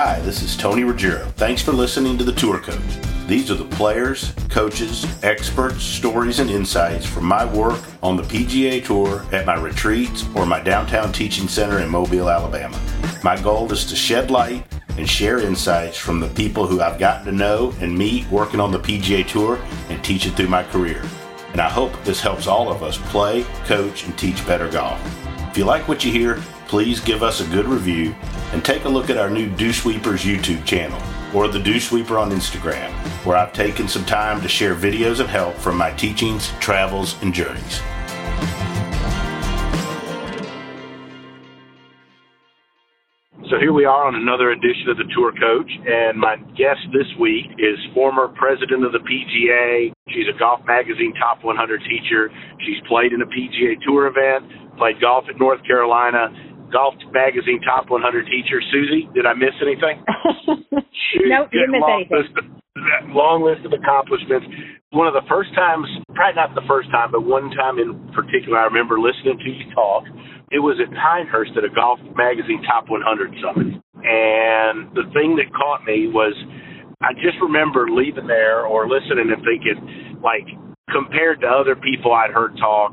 Hi, this is Tony Ruggiero. Thanks for listening to The Tour Coach. These are the players, coaches, experts, stories, and insights from my work on the PGA Tour at my retreats or my downtown teaching center in Mobile, Alabama. My goal is to shed light and share insights from the people who I've gotten to know and meet working on the PGA Tour and teach it through my career. And I hope this helps all of us play, coach, and teach better golf. If you like what you hear, please give us a good review and take a look at our new Dew Sweepers YouTube channel or the Dew Sweeper on Instagram, where I've taken some time to share videos of help from my teachings, travels, and journeys. So here we are on another edition of the Tour Coach, and my guest this week is former president of the PGA. She's a Golf Magazine Top 100 teacher. She's played in a PGA Tour event, played golf at North Carolina, Golf Magazine Top 100 teacher. Suzy, did I miss anything? nope, you didn't miss anything. List of, long list of accomplishments. One of the first times, probably not the first time, but one time in particular, I remember listening to you talk. It was at Pinehurst at a Golf Magazine Top 100 summit. And the thing that caught me was I just remember leaving there or listening and thinking, like, compared to other people I'd heard talk,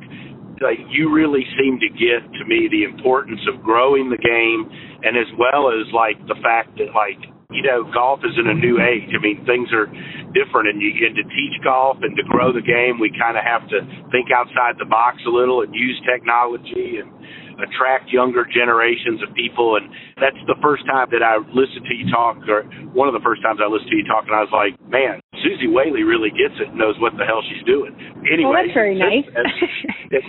like you really seem to get to me the importance of growing the game and as well as like the fact that like you know golf is in a new age. I mean things are different and you get to teach golf and to grow the game. We kind of have to think outside the box a little and use technology and attract younger generations of people. And that's the first time that I listened to you talk, or one of the first times I listened to you talk, and I was like, man, Suzy Whaley really gets it and knows what the hell she's doing. Anyway, well, that's very nice. then,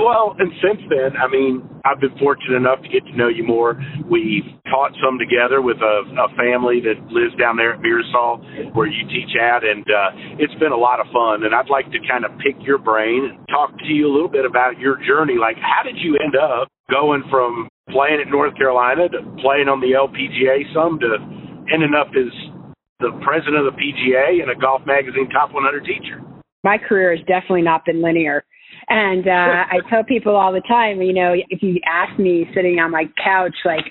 well, and since then, I mean, I've been fortunate enough to get to know you more. We've taught some together with a, a family that lives down there at Mirasol, where you teach at, and uh, it's been a lot of fun. And I'd like to kind of pick your brain and talk to you a little bit about your journey. Like, how did you end up going from playing at North Carolina to playing on the LPGA some to ending up as the president of the PGA and a Golf Magazine Top 100 teacher. My career has definitely not been linear. And uh, I tell people all the time, you know, if you ask me sitting on my couch, like,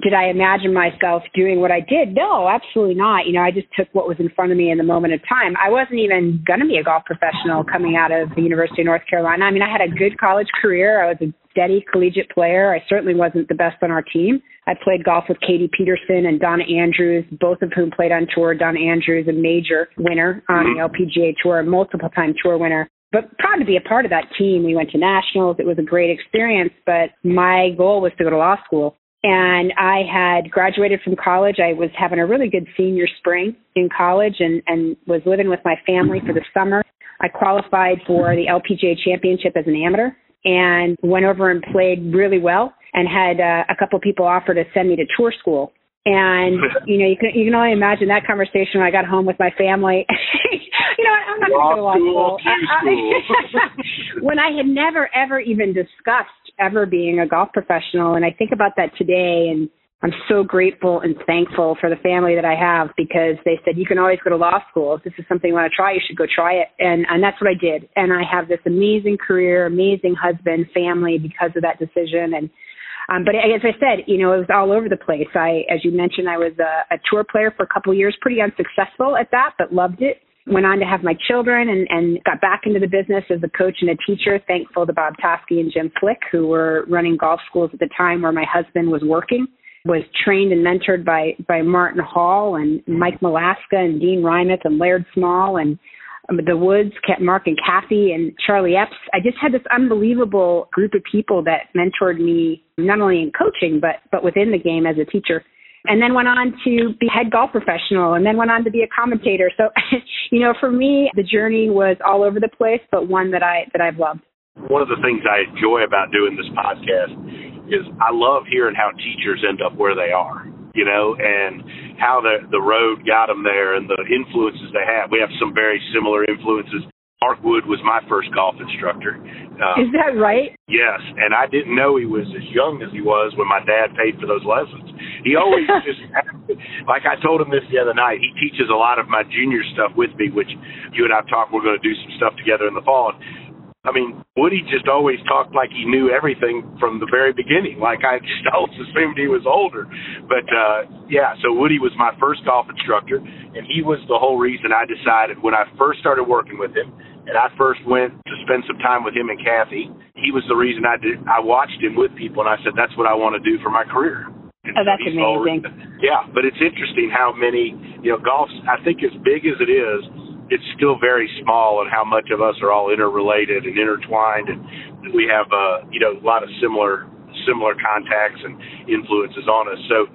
did I imagine myself doing what I did? No, absolutely not. You know, I just took what was in front of me in the moment of time. I wasn't even going to be a golf professional coming out of the University of North Carolina. I mean, I had a good college career. I was a steady collegiate player. I certainly wasn't the best on our team. I played golf with Katie Peterson and Donna Andrews, both of whom played on tour. Donna Andrews, a major winner on the. LPGA tour, a multiple time tour winner but proud to be a part of that team. We went to nationals. It was a great experience, but my goal was to go to law school. And I had graduated from college. I was having a really good senior spring in college and, and was living with my family for the summer. I qualified for the LPGA championship as an amateur and went over and played really well and had uh, a couple people offer to send me to tour school. And you know, you can you can only imagine that conversation when I got home with my family. you know, I'm not going to go to law school. school. when I had never ever even discussed ever being a golf professional. And I think about that today and I'm so grateful and thankful for the family that I have because they said you can always go to law school. If this is something you want to try, you should go try it. And and that's what I did. And I have this amazing career, amazing husband, family because of that decision. And um, but as I said, you know, it was all over the place. I, as you mentioned, I was a, a tour player for a couple of years, pretty unsuccessful at that, but loved it went on to have my children and, and got back into the business as a coach and a teacher, thankful to Bob Toski and Jim Flick, who were running golf schools at the time where my husband was working. Was trained and mentored by by Martin Hall and Mike Malaska and Dean Reinmuth and Laird Small and um, the Woods, Mark and Kathy and Charlie Epps. I just had this unbelievable group of people that mentored me not only in coaching but but within the game as a teacher and then went on to be head golf professional and then went on to be a commentator. So, you know, for me, the journey was all over the place, but one that I, that I've loved. One of the things I enjoy about doing this podcast is I love hearing how teachers end up where they are, you know, and how the, the road got them there and the influences they have. We have some very similar influences Mark Wood was my first golf instructor. Uh, Is that right? Yes, and I didn't know he was as young as he was when my dad paid for those lessons. He always just, like I told him this the other night. He teaches a lot of my junior stuff with me, which you and I've talked. We're going to do some stuff together in the fall. I mean, Woody just always talked like he knew everything from the very beginning. Like I just always assumed he was older. But uh yeah, so Woody was my first golf instructor and he was the whole reason I decided when I first started working with him and I first went to spend some time with him and Kathy, he was the reason I did I watched him with people and I said that's what I want to do for my career. And oh, that's amazing. Already, yeah, but it's interesting how many, you know, golf's I think as big as it is, it's still very small and how much of us are all interrelated and intertwined. And we have uh you know a lot of similar similar contacts and influences on us. So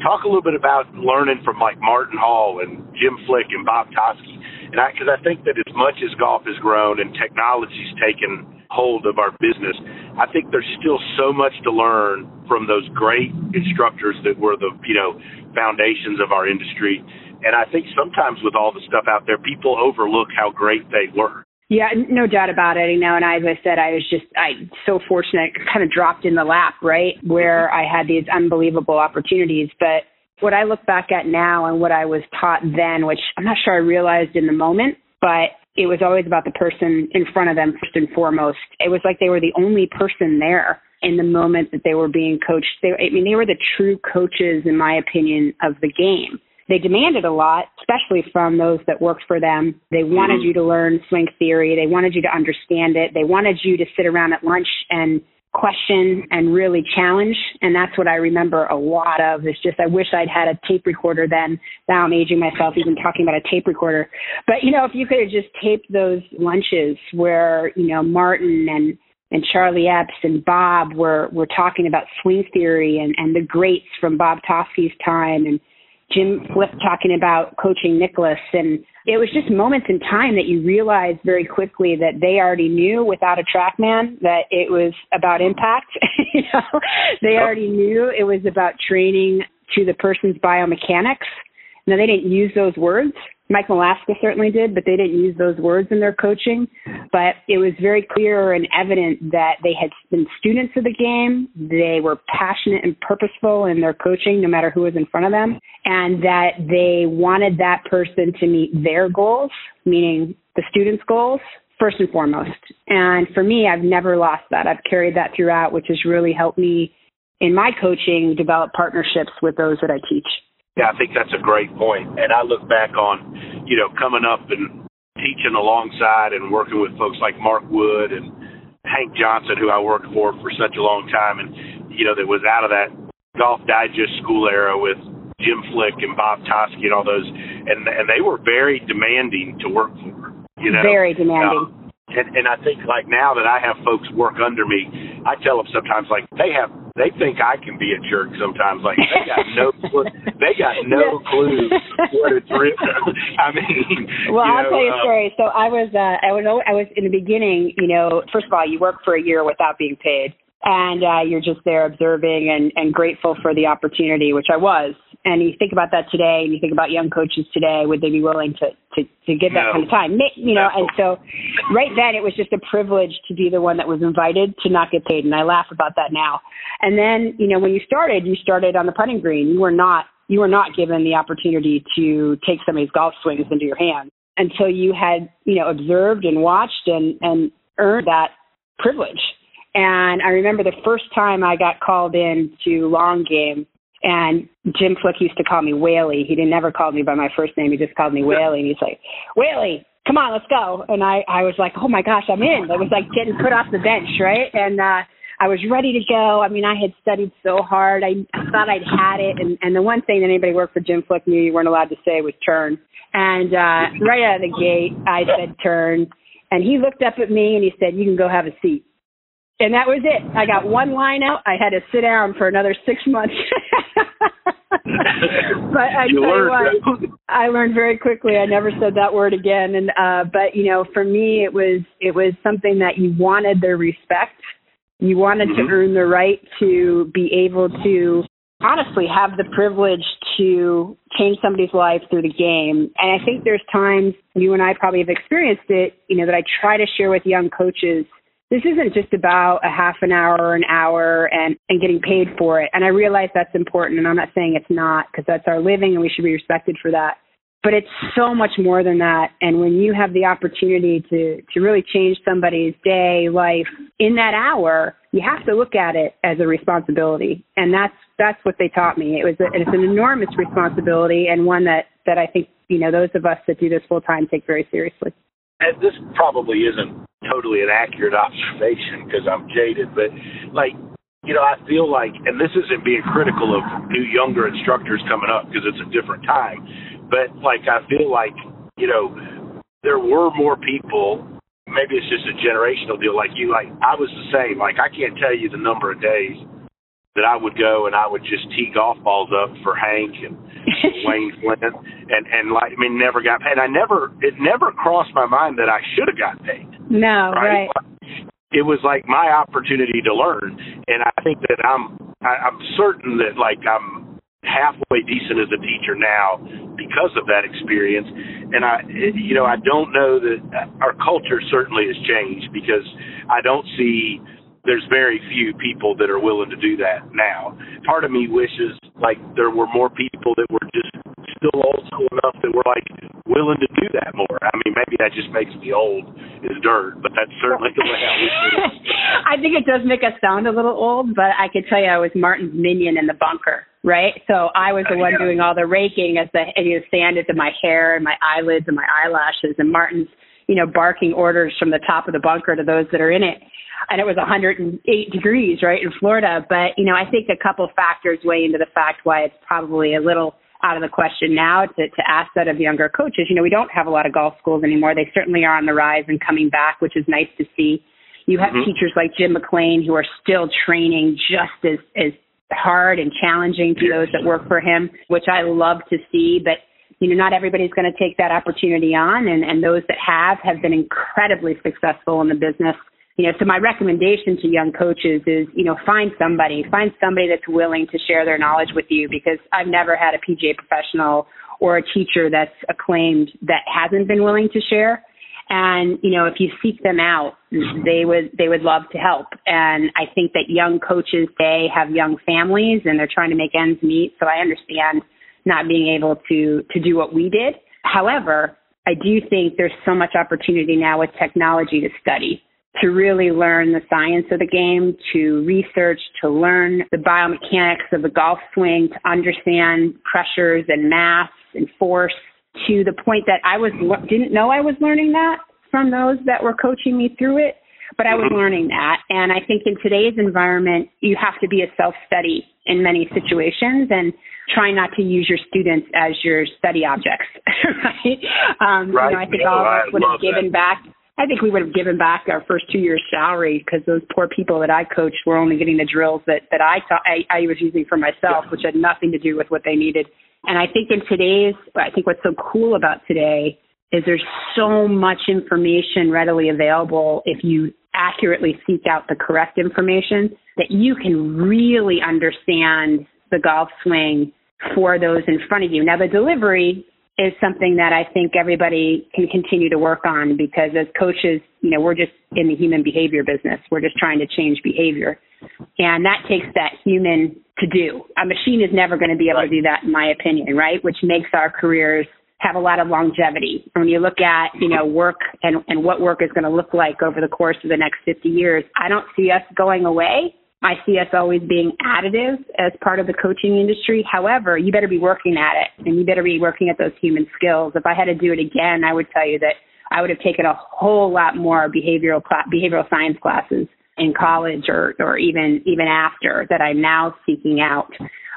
talk a little bit about learning from like Martin Hall and Jim Flick and Bob Toski and I because I think that as much as golf has grown and technology's taken hold of our business I think there's still so much to learn from those great instructors that were the you know foundations of our industry and I think sometimes with all the stuff out there, people overlook how great they were. Yeah, no doubt about it. You know, and as I said, I was just I so fortunate, kind of dropped in the lap, right, where mm-hmm. I had these unbelievable opportunities. But what I look back at now and what I was taught then, which I'm not sure I realized in the moment, but it was always about the person in front of them first and foremost. It was like they were the only person there in the moment that they were being coached. They, I mean, they were the true coaches, in my opinion, of the game they demanded a lot, especially from those that worked for them. They wanted mm-hmm. you to learn swing theory. They wanted you to understand it. They wanted you to sit around at lunch and question and really challenge. And that's what I remember a lot of. It's just I wish I'd had a tape recorder then. Now I'm aging myself even talking about a tape recorder. But you know, if you could have just taped those lunches where, you know, Martin and and Charlie Epps and Bob were were talking about swing theory and, and the greats from Bob Toski's time and Jim Flick talking about coaching Nicklaus. And it was just moments in time that you realized very quickly that they already knew without a TrackMan that it was about impact. you know, they already knew it was about training to the person's biomechanics. Now they didn't use those words, Mike Malaska certainly did, but they didn't use those words in their coaching. But it was very clear and evident that they had been students of the game. They were passionate and purposeful in their coaching, no matter who was in front of them, and that they wanted that person to meet their goals, meaning the students' goals, first and foremost. And for me, I've never lost that. I've carried that throughout, which has really helped me in my coaching develop partnerships with those that I teach. Yeah, I think that's a great point. And I look back on, you know, coming up and teaching alongside and working with folks like Mark Wood and Hank Johnson, who I worked for for such a long time, and you know, that was out of that Golf Digest school era with Jim Flick and Bob Toski and all those, and and they were very demanding to work for. You know, very demanding. Uh, and and I think like now that I have folks work under me, I tell them sometimes like they have they think I can be a jerk sometimes. Like they got no clue, they got no clue what it's written. I mean, well, I'll know, tell you a uh, story. So I was, uh, I was, I was in the beginning. You know, first of all, you work for a year without being paid, and uh, you're just there observing and and grateful for the opportunity, which I was and you think about that today, and you think about young coaches today, would they be willing to to to give that no. kind of time? You know, and so right then it was just a privilege to be the one that was invited to not get paid, and I laugh about that now. And then you know when you started, you started on the putting green. You were not you were not given the opportunity to take somebody's golf swings into your hands until you had you know observed and watched and and earned that privilege. And I remember the first time I got called in to long game and Jim Flick used to call me Whaley. He didn't never call me by my first name. He just called me Whaley. And he's like, Whaley, come on, let's go. And I, I was like, oh my gosh, I'm in. It was like getting put off the bench, right? And, uh, I was ready to go. I mean, I had studied so hard. I, I thought I'd had it. And, and the one thing that anybody worked for Jim Flick knew you weren't allowed to say was turn. And, uh, right out of the gate, I said turn. And he looked up at me and he said, you can go have a seat and that was it. I got one line out. I had to sit down for another six months. but I you tell you what, I learned very quickly. I never said that word again. And uh, but you know, for me, it was it was something that you wanted their respect. You wanted mm-hmm. to earn the right to be able to honestly have the privilege to change somebody's life through the game. And I think there's times you and I probably have experienced it. You know that I try to share with young coaches this isn't just about a half an hour or an hour and, and getting paid for it. And I realize that's important, and I'm not saying it's not because that's our living and we should be respected for that. but it's so much more than that. And when you have the opportunity to, to really change somebody's day, life in that hour, you have to look at it as a responsibility. And that's, that's what they taught me. It was, a, it's an enormous responsibility and one that, that I think, you know, those of us that do this full time take very seriously. And this probably isn't totally an accurate observation because I'm jaded, but like you know, I feel like, and this isn't being critical of new younger instructors coming up because it's a different time, but like I feel like, you know, there were more people. Maybe it's just a generational deal. Like you, like I was the same. Like I can't tell you the number of days that I would go and I would just tee golf balls up for Hank and Wayne Flynn, and and like I mean, never got paid. And I never, it never crossed my mind that I should have got paid. No, right. right it was like my opportunity to learn, and I think that I'm I, I'm certain that like I'm halfway decent as a teacher now because of that experience, and I you know I don't know that uh, our culture certainly has changed because I don't see there's very few people that are willing to do that now. Part of me wishes like there were more people that were just still old school enough that we're like willing to do that more. I mean, maybe that just makes me old as dirt, but that's certainly the way I wish I think it does make us sound a little old, but I could tell you I was Martin's minion in the bunker, right? So I was the oh, one doing all the raking as the and, you know, sand into my hair and my eyelids and my eyelashes, and Martin's you know barking orders from the top of the bunker to those that are in it and it was 108 degrees right in Florida. But you know, I think a couple factors weigh into the fact why it's probably a little out of the question now to, to ask that of younger coaches. You know, we don't have a lot of golf schools anymore. They certainly are on the rise and coming back, which is nice to see. You have mm-hmm. teachers like Jim McLean who are still training just as, as hard and challenging to those that work for him, which I love to see. But you know, not everybody's going to take that opportunity on, and, and those that have have been incredibly successful in the business you know, so my recommendation to young coaches is, you know, find somebody, find somebody that's willing to share their knowledge with you because I've never had a PGA professional or a teacher that's acclaimed that hasn't been willing to share. And, you know, if you seek them out, they would, they would love to help. And I think that young coaches, they have young families and they're trying to make ends meet. So I understand not being able to, to do what we did. However, I do think there's so much opportunity now with technology to study to really learn the science of the game, to research, to learn the biomechanics of the golf swing, to understand pressures and mass and force to the point that I was didn't know I was learning that from those that were coaching me through it, but I was mm-hmm. learning that. And I think in today's environment, you have to be a self-study in many situations and try not to use your students as your study objects, right? Um, right. You know, I think all of us would have given that. back I think we would have given back our first two years' salary because those poor people that I coached were only getting the drills that that I taught I, I was using for myself, which had nothing to do with what they needed. And I think in today's, I think what's so cool about today is there's so much information readily available if you accurately seek out the correct information that you can really understand the golf swing for those in front of you. Now the delivery is something that I think everybody can continue to work on because as coaches, you know, we're just in the human behavior business. We're just trying to change behavior. And that takes that human to do. A machine is never going to be able right. to do that in my opinion, right? Which makes our careers have a lot of longevity. When you look at, you know, work and, and what work is going to look like over the course of the next 50 years, I don't see us going away. I see us always being additive as part of the coaching industry. However, you better be working at it and you better be working at those human skills. If I had to do it again, I would tell you that I would have taken a whole lot more behavioral cl- behavioral science classes in college or or even even after that I'm now seeking out.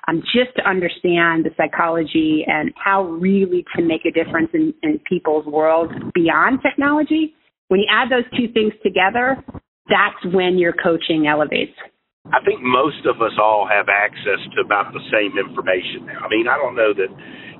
Um, just to understand the psychology and how really to make a difference in, in people's worlds beyond technology. When you add those two things together, that's when your coaching elevates. I think most of us all have access to about the same information now. I mean, I don't know that,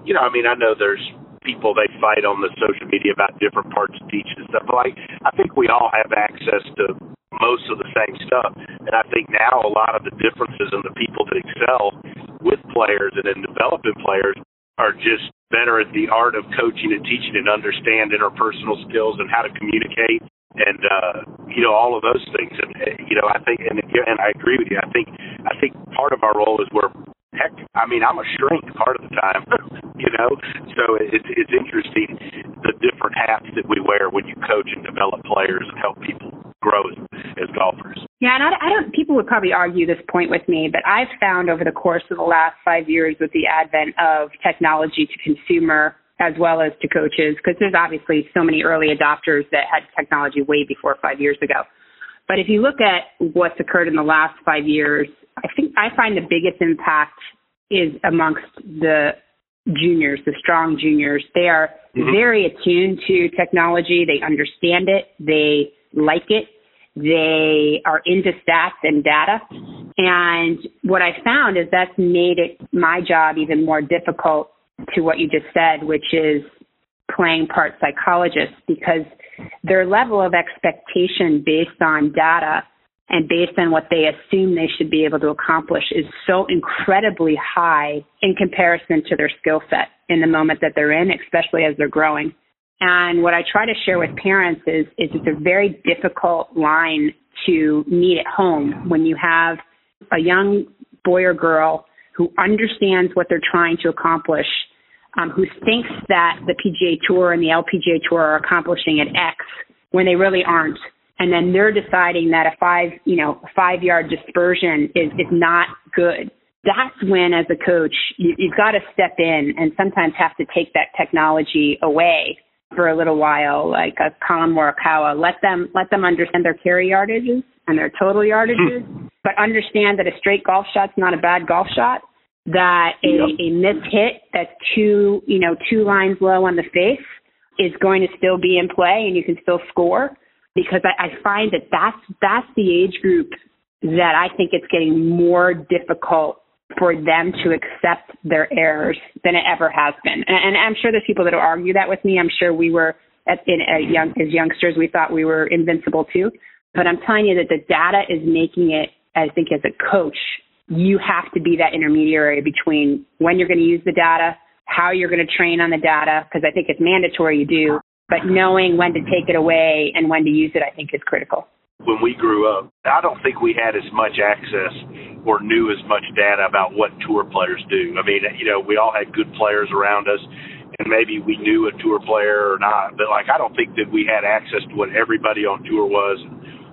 you know, I mean, I know there's people they fight on the social media about different parts of teaching and stuff. But like, I think we all have access to most of the same stuff. And I think now a lot of the differences in the people that excel with players and in developing players are just better at the art of coaching and teaching and understand interpersonal skills and how to communicate and uh, you know all of those things. And uh, you know, I think, and and I agree with you. I think I think part of our role is we're heck, I mean, I'm a shrink part of the time, you know. So it's it's interesting the different hats that we wear when you coach and develop players and help people grow as, as golfers. Yeah, and I, I don't. People would probably argue this point with me, but I've found over the course of the last five years, with the advent of technology to consumer as well as to coaches, because there's obviously so many early adopters that had technology way before five years ago. But if you look at what's occurred in the last five years, I think I find the biggest impact is amongst the juniors, the strong juniors. They are mm-hmm. very attuned to technology. They understand it. They like it. They are into stats and data. And what I found is that's made it my job even more difficult to what you just said, which is playing part psychologist because their level of expectation based on data and based on what they assume they should be able to accomplish is so incredibly high in comparison to their skill set in the moment that they're in, especially as they're growing. And what I try to share with parents is, is it's a very difficult line to meet at home when you have a young boy or girl who understands what they're trying to accomplish, um, who thinks that the PGA Tour and the LPGA Tour are accomplishing at X when they really aren't and then they're deciding that a five, you know, five yard dispersion is, is not good. That's when, as a coach, you, you've got to step in and sometimes have to take that technology away for a little while, like a Collin Morikawa. Let them let them understand their carry yardages and their total yardages, hmm. But understand that a straight golf shot's not a bad golf shot. That a, a missed hit that's two you know two lines low on the face is going to still be in play, and you can still score because I, I find that that's that's the age group that I think it's getting more difficult for them to accept their errors than it ever has been. And, and I'm sure there's people that will argue that with me. I'm sure we were at, in, at young as youngsters we thought we were invincible too. But I'm telling you that the data is making it. I think as a coach, you have to be that intermediary between when you're going to use the data, how you're going to train on the data, because I think it's mandatory you do, but knowing when to take it away and when to use it, I think is critical. When we grew up, I don't think we had as much access or knew as much data about what tour players do. I mean, you know, we all had good players around us, and maybe we knew a tour player or not, but like I don't think that we had access to what everybody on tour was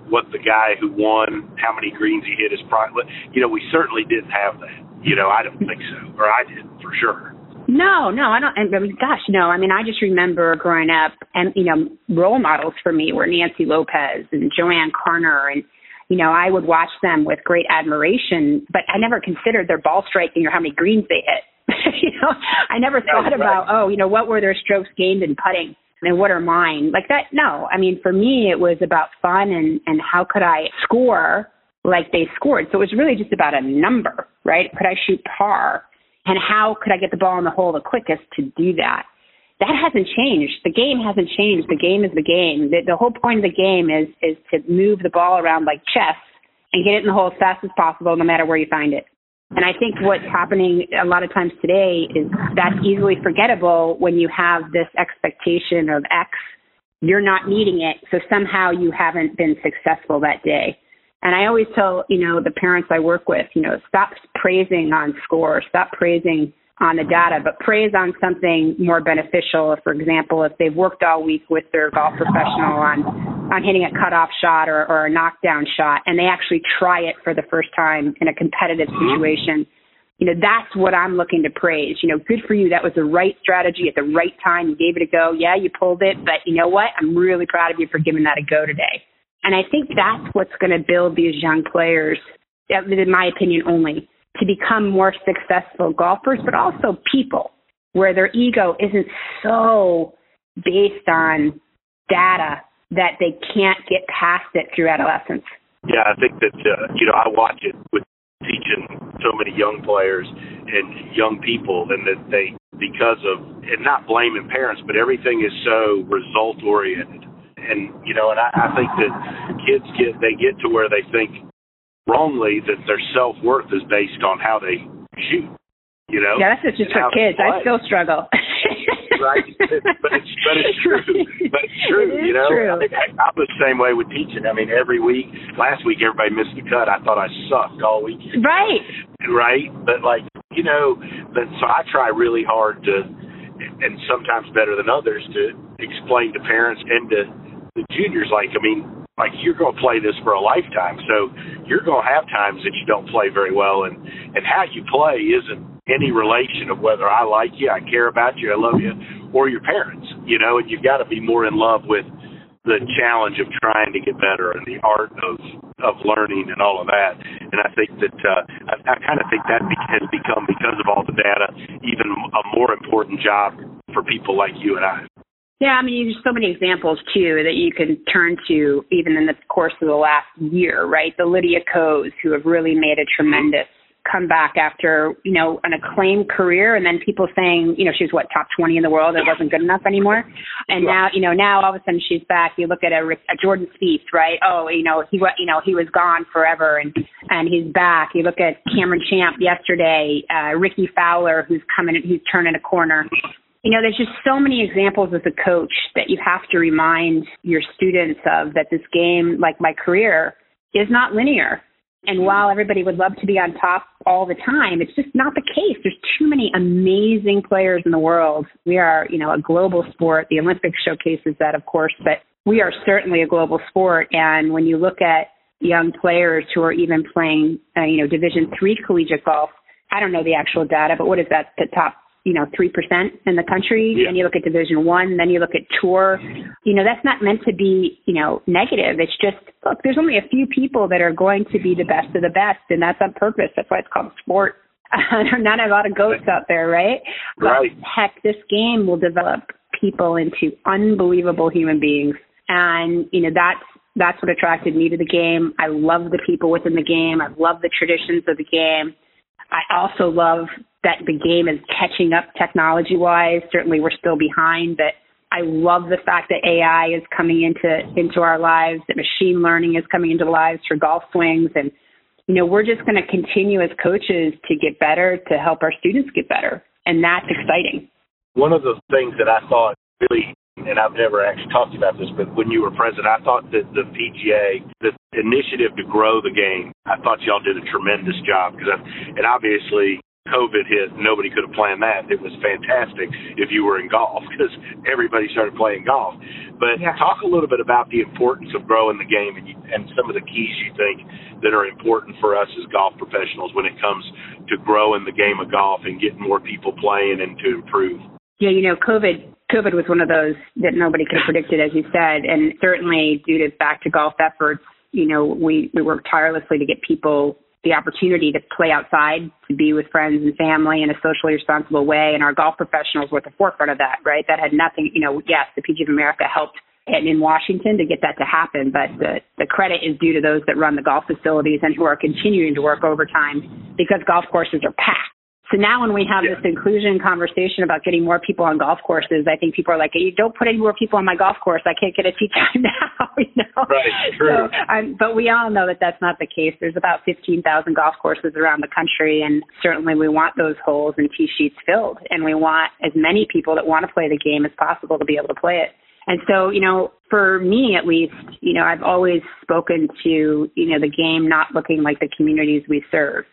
what the guy who won, how many greens he hit is probably. You know, we certainly didn't have that. You know, I don't think so, or I didn't for sure. No, no, I don't. I mean, gosh, no. I mean, I just remember growing up, and you know, role models for me were Nancy Lopez and JoAnne Carner, and you know, I would watch them with great admiration, but I never considered their ball striking or how many greens they hit. you know, I never thought right. about, oh, you know, what were their strokes gained in putting and what are mine? Like that. No, I mean, for me, it was about fun and and how could I score like they scored. So it was really just about a number, right? Could I shoot par? and how could I get the ball in the hole the quickest to do that? That hasn't changed. The game hasn't changed. The game is the game. The, the whole point of the game is is to move the ball around like chess and get it in the hole as fast as possible, no matter where you find it. And I think what's happening a lot of times today is that's easily forgettable when you have this expectation of X. You're not needing it, so somehow you haven't been successful that day. And I always tell, you know, the parents I work with, you know, stop praising on score, stop praising on the data, but praise on something more beneficial. For example, if they've worked all week with their golf professional on on hitting a cutoff shot or, or a knockdown shot, and they actually try it for the first time in a competitive mm-hmm. situation, you know, that's what I'm looking to praise. You know, good for you. That was the right strategy at the right time. You gave it a go. Yeah, you pulled it, but you know what? I'm really proud of you for giving that a go today. And I think that's what's going to build these young players, in my opinion only, to become more successful golfers, but also people where their ego isn't so based on data that they can't get past it through adolescence. Yeah, I think that, uh, you know, I watch it with teaching so many young players and young people and that they, because of, and not blaming parents, but everything is so result oriented and you know, and I, I think that kids get they get to where they think wrongly that their self worth is based on how they shoot. You know? Yeah, that's just for kids. I still struggle. right, but it's but it's true. But it's true. It you know, true. I, mean, I, I was the same way with teaching. I mean, every week. Last week, everybody missed the cut. I thought I sucked all week. Right. Right, but like You know, but so I try really hard to, and sometimes better than others, to explain to parents and to the juniors. Like, I mean, like you're going to play this for a lifetime, so you're going to have times that you don't play very well, and and how you play isn't any relation of whether I like you, I care about you, I love you, or your parents. You know, and you've got to be more in love with the challenge of trying to get better and the art of of learning and all of that. And I think that uh, I, I kind of think that has become because of all the data even a more important job for people like you and I. Yeah, I mean, there's so many examples too that you can turn to even in the course of the last year, right? The Lydia Ko's who have really made a tremendous come back after you know an acclaimed career and then people saying you know she was what top 20 in the world it wasn't good enough anymore? And now you know now all of a sudden she's back. You look at a, a Jordan Spieth right? Oh you know he you know he was gone forever and and he's back. You look at Cameron Champ yesterday uh Rickie Fowler who's coming who's turning a corner you know, there's just so many examples as a coach that you have to remind your students of that this game, like my career, is not linear and mm-hmm. while everybody would love to be on top all the time, it's just not the case. There's too many amazing players in the world. We are, you know, a global sport. The Olympics showcases that, of course, but we are certainly a global sport. And when you look at young players who are even playing, uh, you know, Division three collegiate golf, I don't know the actual data, but what is that? The top you know, 3% in the country. Yeah. Then you look at Division One, then you look at Tour. You know, that's not meant to be, you know, negative. It's just, look, there's only a few people that are going to be the best of the best, and that's on purpose. That's why it's called sport. there are not a lot of goats out there, right? Right. But heck, this game will develop people into unbelievable human beings. And, you know, that's that's what attracted me to the game. I love the people within the game. I love the traditions of the game. I also love that the game is catching up technology wise. Certainly we're still behind, but I love the fact that AI is coming into into our lives, that machine learning is coming into lives for golf swings and you know, we're just going to continue as coaches to get better to help our students get better. And that's exciting. One of the things that I thought really and I've never actually talked about this, but when you were president, I thought that the PGA, the initiative to grow the game, I thought y'all did a tremendous job because, and obviously COVID hit, nobody could have planned that. It was fantastic if you were in golf because everybody started playing golf. But yeah. talk a little bit about the importance of growing the game and, you, and some of the keys you think that are important for us as golf professionals when it comes to growing the game of golf and getting more people playing and to improve. Yeah, you know, COVID COVID was one of those that nobody could have predicted, as you said, and certainly due to back to golf efforts, you know, we we worked tirelessly to get people the opportunity to play outside, to be with friends and family in a socially responsible way. And our golf professionals were at the forefront of that, right? That had nothing, you know, yes, the PGA of America helped and in Washington to get that to happen, but the, the credit is due to those that run the golf facilities and who are continuing to work overtime because golf courses are packed so now when we have yeah. this inclusion conversation about getting more people on golf courses, I think people are like, hey, don't put any more people on my golf course. I can't get a tee time now. you know? Right, true. So, um, but we all know that that's not the case. There's about 15,000 golf courses around the country, and certainly we want those holes and tee sheets filled, and we want as many people that want to play the game as possible to be able to play it. And so, you know, for me at least, you know, I've always spoken to, you know, the game not looking like the communities we serve.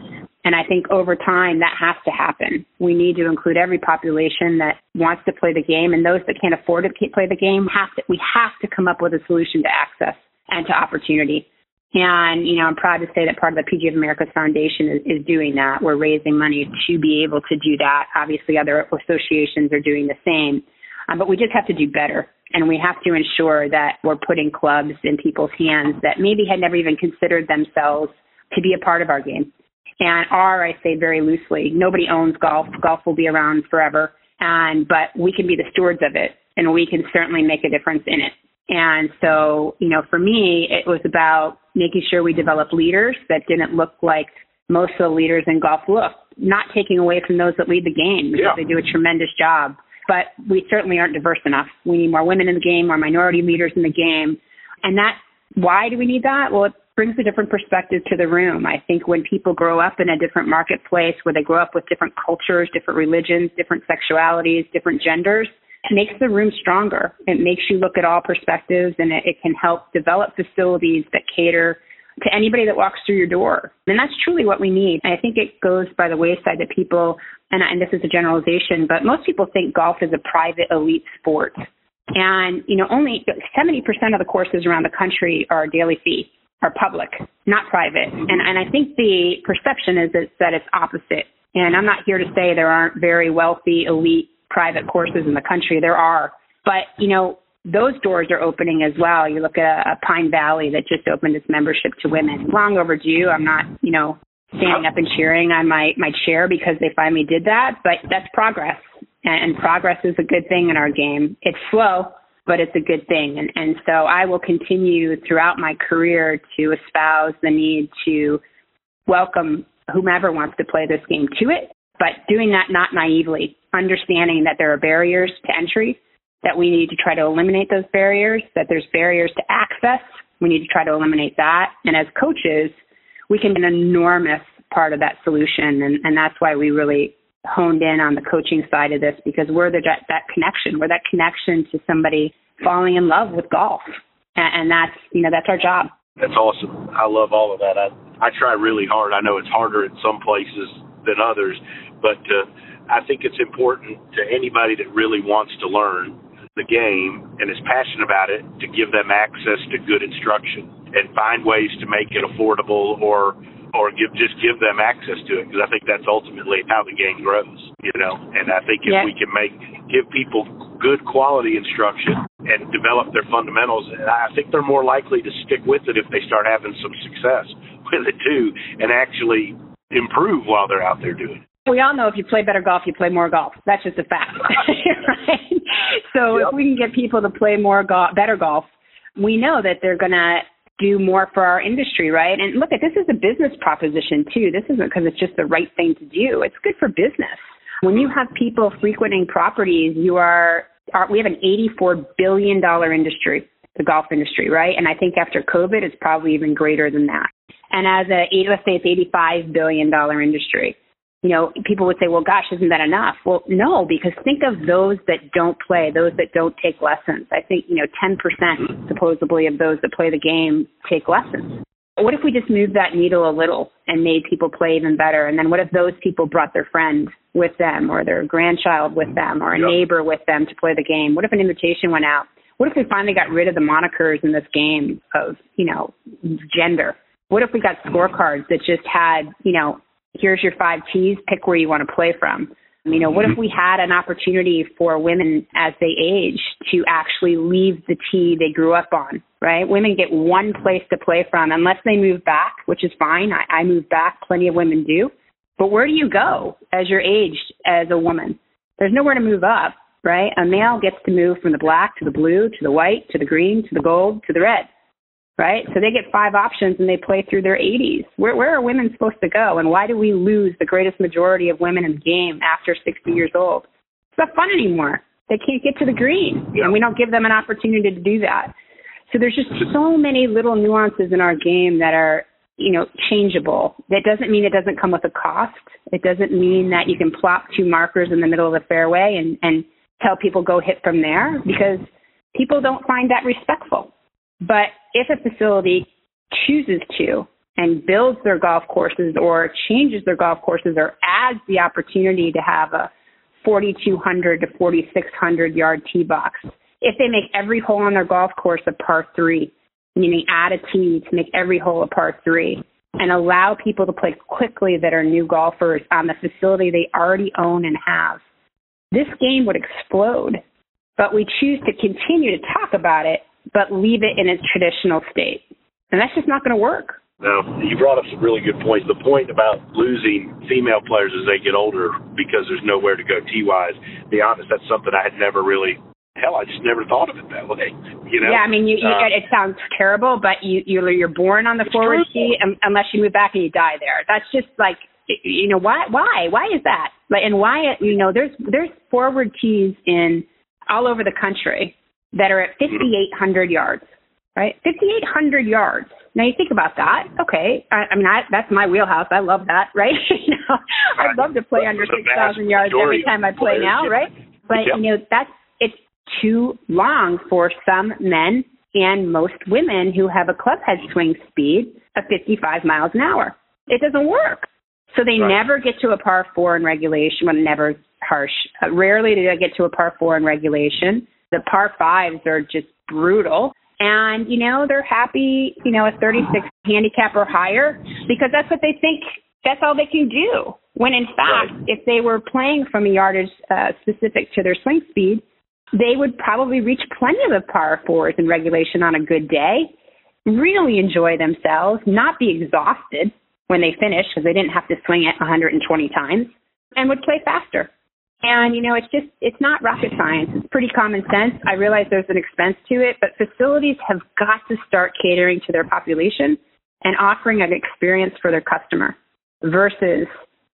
And I think over time that has to happen. We need to include every population that wants to play the game and those that can't afford to play the game have to, we have to come up with a solution to access and to opportunity. And, you know, I'm proud to say that part of the PGA of America Foundation is, is doing that. We're raising money to be able to do that. Obviously other associations are doing the same. Um, but we just have to do better and we have to ensure that we're putting clubs in people's hands that maybe had never even considered themselves to be a part of our game. And are, I say very loosely, nobody owns golf. Golf will be around forever. And, but we can be the stewards of it and we can certainly make a difference in it. And so, you know, for me, it was about making sure we develop leaders that didn't look like most of the leaders in golf look, not taking away from those that lead the game because yeah. they do a tremendous job but we certainly aren't diverse enough. We need more women in the game, more minority leaders in the game. And that, why do we need that? Well, it brings a different perspective to the room. I think when people grow up in a different marketplace where they grow up with different cultures, different religions, different sexualities, different genders, it makes the room stronger. It makes you look at all perspectives and it, it can help develop facilities that cater to anybody that walks through your door. And that's truly what we need. I think it goes by the wayside that people, and, and this is a generalization, but most people think golf is a private elite sport. And, you know, only 70% of the courses around the country are daily fee, are public, not private. Mm-hmm. And, and I think the perception is that, that it's opposite. And I'm not here to say there aren't very wealthy, elite private courses in the country. There are. But, you know, those doors are opening as well. You look at a, Pine Valley that just opened its membership to women. Long overdue. I'm not, you know, standing up and cheering on my my chair because they finally did that, but that's progress. And, and progress is a good thing in our game. It's slow, but it's a good thing. And and so I will continue throughout my career to espouse the need to welcome whomever wants to play this game to it, but doing that not naively, understanding that there are barriers to entry that we need to try to eliminate those barriers, that there's barriers to access. We need to try to eliminate that. And as coaches, we can be an enormous part of that solution. And, and that's why we really honed in on the coaching side of this because we're the, that connection. We're that connection to somebody falling in love with golf. And, and that's, you know, that's our job. That's awesome. I love all of that. I, I try really hard. I know it's harder in some places than others, but uh, I think it's important to anybody that really wants to learn the game and is passionate about it to give them access to good instruction and find ways to make it affordable or or give just give them access to it because I think that's ultimately how the game grows, you know. And I think if yeah. we can make give people good quality instruction and develop their fundamentals, I think they're more likely to stick with it if they start having some success with it too, and actually improve while they're out there doing it. We all know if you play better golf, you play more golf. That's just a fact, right? So yep. if we can get people to play more golf, better golf, we know that they're going to do more for our industry, right? And look, at this is a business proposition too. This isn't because it's just the right thing to do. It's good for business. When you have people frequenting properties, you are, are we have an $84 billion industry, the golf industry, right? And I think after COVID, it's probably even greater than that. And as a, let's say it's $85 billion industry you know, people would say, well, gosh, isn't that enough? Well, no, because think of those that don't play, those that don't take lessons. I think, you know, 10% supposedly of those that play the game take lessons. What if we just moved that needle a little and made people play even better? And then what if those people brought their friend with them or their grandchild with them or a yep. neighbor with them to play the game? What if an invitation went out? What if we finally got rid of the monikers in this game of, you know, gender? What if we got scorecards that just had, you know, here's your five T's, pick where you want to play from. You know, what if mm-hmm. we had an opportunity for women as they age to actually leave the tee they grew up on, right? Women get one place to play from unless they move back, which is fine. I, I move back, plenty of women do. But where do you go as you're aged as a woman? There's nowhere to move up, right? A male gets to move from the black to the blue to the white to the green to the gold to the red right? So they get five options and they play through their 80s. Where, where are women supposed to go? And why do we lose the greatest majority of women in the game after 60 years old? It's not fun anymore. They can't get to the green, yeah. and we don't give them an opportunity to do that. So there's just so many little nuances in our game that are, you know, changeable. That doesn't mean it doesn't come with a cost. It doesn't mean that you can plop two markers in the middle of the fairway and, and tell people go hit from there because people don't find that respectful. But if a facility chooses to and builds their golf courses or changes their golf courses or adds the opportunity to have a 4,200 to 4,600 yard tee box, if they make every hole on their golf course a par three, meaning add a tee to make every hole a par three, and allow people to play quickly that are new golfers on the facility they already own and have, this game would explode. But we choose to continue to talk about it but leave it in its traditional state. And that's just not going to work. No, you brought up some really good points. The point about losing female players as they get older because there's nowhere to go T wise. Be honest, that's something I had never really. Hell, I just never thought of it that way. You know. Yeah, I mean, you, you, uh, it sounds terrible, but you you're, you're born on the forward tee and unless you move back and you die there. That's just like you know why why why is that? Like, and why you know there's there's forward tees in all over the country that are at 5,800 yards, right? 5,800 yards. Now you think about that. Okay, I, I mean I, that's my wheelhouse. I love that, right? you know, I'd love to play under 6,000 yards every time I play now, right? But you know that's it's too long for some men and most women who have a club head swing speed of 55 miles an hour. It doesn't work. So they Right. never get to a par four in regulation, well, never harsh. Uh, rarely do they get to a par four in regulation. The par fives are just brutal. And, you know, they're happy, you know, a 36 handicap or higher because that's what they think, that's all they can do. When in fact, Right. if they were playing from a yardage uh, specific to their swing speed, they would probably reach plenty of the par fours in regulation on a good day, really enjoy themselves, not be exhausted when they finish because they didn't have to swing it 120 times, and would play faster. And you know, it's just it's not rocket science. It's pretty common sense. I realize there's an expense to it, but facilities have got to start catering to their population and offering an experience for their customer versus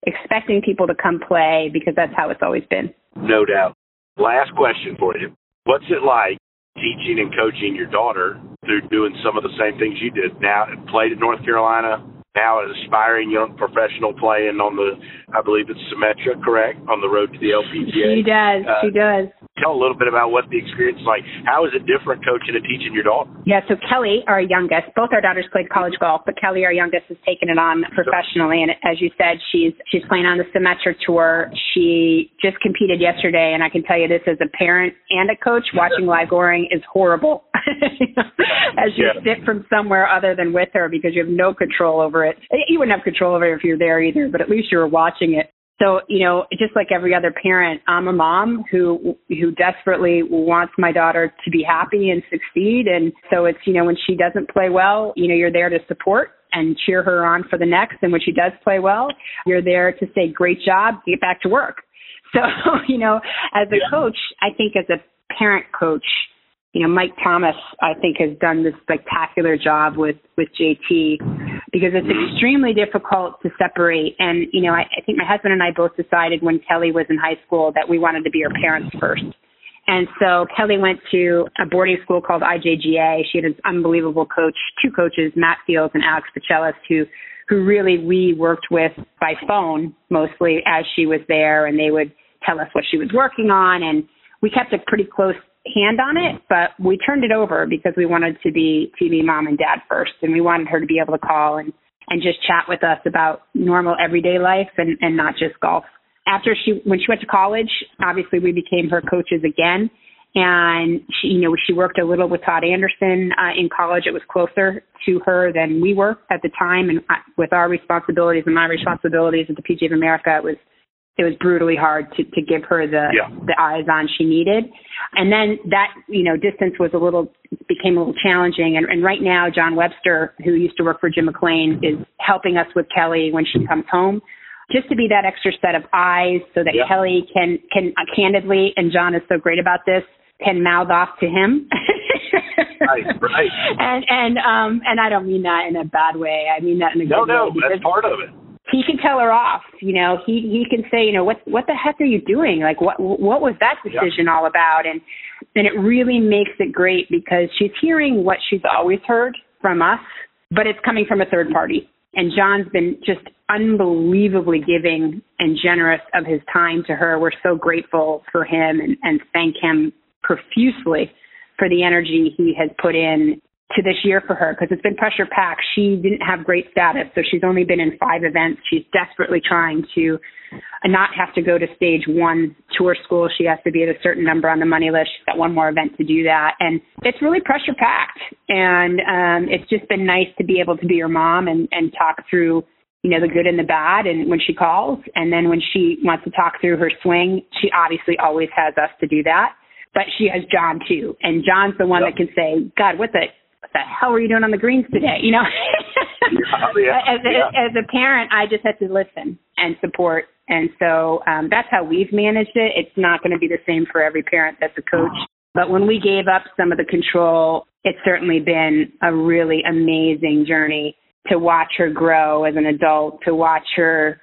expecting people to come play because that's how it's always been. No doubt. Last question for you. What's it like teaching and coaching your daughter through doing some of the same things you did? Now, played at North Carolina, now an aspiring young professional playing on the, I believe it's Symetra, correct? On the road to the LPGA. She does. Uh, she does. Tell a little bit about what the experience is like. How is it different coaching and teaching your daughter? Yeah, so Kelly, our youngest, both our daughters played college golf, but Kelly, our youngest, has taken it on professionally. And as you said, she's she's playing on the Symetra tour. She just competed yesterday, and I can tell you this as a parent and a coach, watching live scoring is horrible. as you Yeah. sit from somewhere other than with her because you have no control over it. Eh, you wouldn't have control over it if you're there either, but at least you were watching it. So, you know, just like every other parent, I'm a mom who who desperately wants my daughter to be happy and succeed. And so it's, you know, when she doesn't play well, you know, you're there to support and cheer her on for the next. And when she does play well, you're there to say, great job, get back to work. So, you know, as a Yeah. coach, I think as a parent coach, you know, Mike Thomas, I think, has done this spectacular job with with JT because it's mm-hmm. extremely difficult to separate. And you know, I, I think my husband and I both decided when Kelly was in high school that we wanted to be her parents first. And so Kelly went to a boarding school called IJGA. She had an unbelievable coach, two coaches, Matt Fields and Alex Pacellis, who who really we worked with by phone mostly as she was there, and they would tell us what she was working on, and we kept a pretty close hand on it, but we turned it over because we wanted to be TV mom and dad first, and we wanted her to be able to call and and just chat with us about normal everyday life and and not just golf. After she when she went to college, obviously we became her coaches again, and she you know she worked a little with Todd Anderson uh, in college. It was closer to her than we were at the time, and I, with our responsibilities and my responsibilities at the PGA of America, it was it was brutally hard to to give her the Yeah. the eyes on she needed and then that you know distance was a little became a little challenging and, and right now john webster who used to work for jim McLean is helping us with kelly when she comes home just to be that extra set of eyes so that Yeah. kelly can can uh, candidly and john is so great about this can mouth off to him Right, right. and and um and i don't mean that in a bad way i mean that in a No, good no, way because that's part of it. He can tell her off. You know, he he can say, you know, what what the heck are you doing? Like, what what was that Yeah. decision all about? And and it really makes it great because she's hearing what she's always heard from us, but it's coming from a third party. And John's been just unbelievably giving and generous of his time to her. We're so grateful for him and, and thank him profusely for the energy he has put in to this year for her because it's been pressure packed. She didn't have great status, so she's only been in five events. She's desperately trying to not have to go to stage one tour school. She has to be at a certain number on the money list. She's got one more event to do that. And it's really pressure packed. And um, it's just been nice to be able to be her mom and, and talk through you know, the good and the bad and when she calls. And then when she wants to talk through her swing, she obviously always has us to do that. But she has John too. And John's the one Yep. that can say, God, what the the hell were you doing on the greens today? You know, yeah, as, yeah. as a parent, I just had to listen and support, and so um, that's how we've managed it. It's not going to be the same for every parent that's a coach, but when we gave up some of the control, it's certainly been a really amazing journey to watch her grow as an adult, to watch her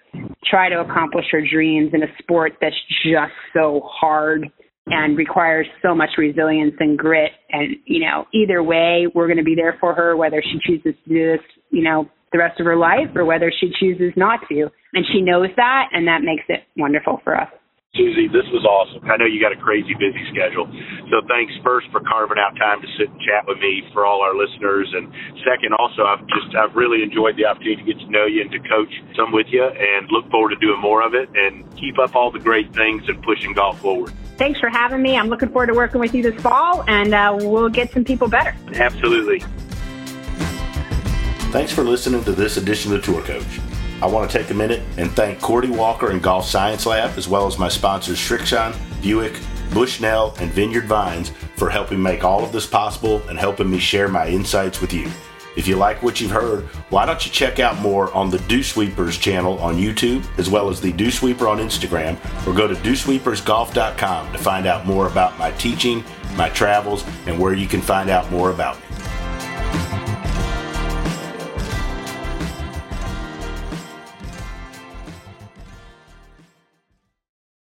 try to accomplish her dreams in a sport that's just so hard and requires so much resilience and grit. And, you know, either way, we're going to be there for her, whether she chooses to do this, you know, the rest of her life or whether she chooses not to. And she knows that, and that makes it wonderful for us. Suzy, this was awesome. I know you got a crazy busy schedule. So thanks first for carving out time to sit and chat with me for all our listeners. And second, also, I've just, I've really enjoyed the opportunity to get to know you and to coach some with you and look forward to doing more of it and keep up all the great things and pushing golf forward. Thanks for having me. I'm looking forward to working with you this fall and uh, we'll get some people better. Absolutely. Thanks for listening to this edition of the Tour Coach. I want to take a minute and thank Cordie Walker and Golf Science Lab, as well as my sponsors Srixon, Buick, Bushnell, and Vineyard Vines for helping make all of this possible and helping me share my insights with you. If you like what you've heard, why don't you check out more on the Dew Sweepers channel on YouTube, as well as the Dew Sweeper on Instagram, or go to dewsweepersgolf.com to find out more about my teaching, my travels, and where you can find out more about me.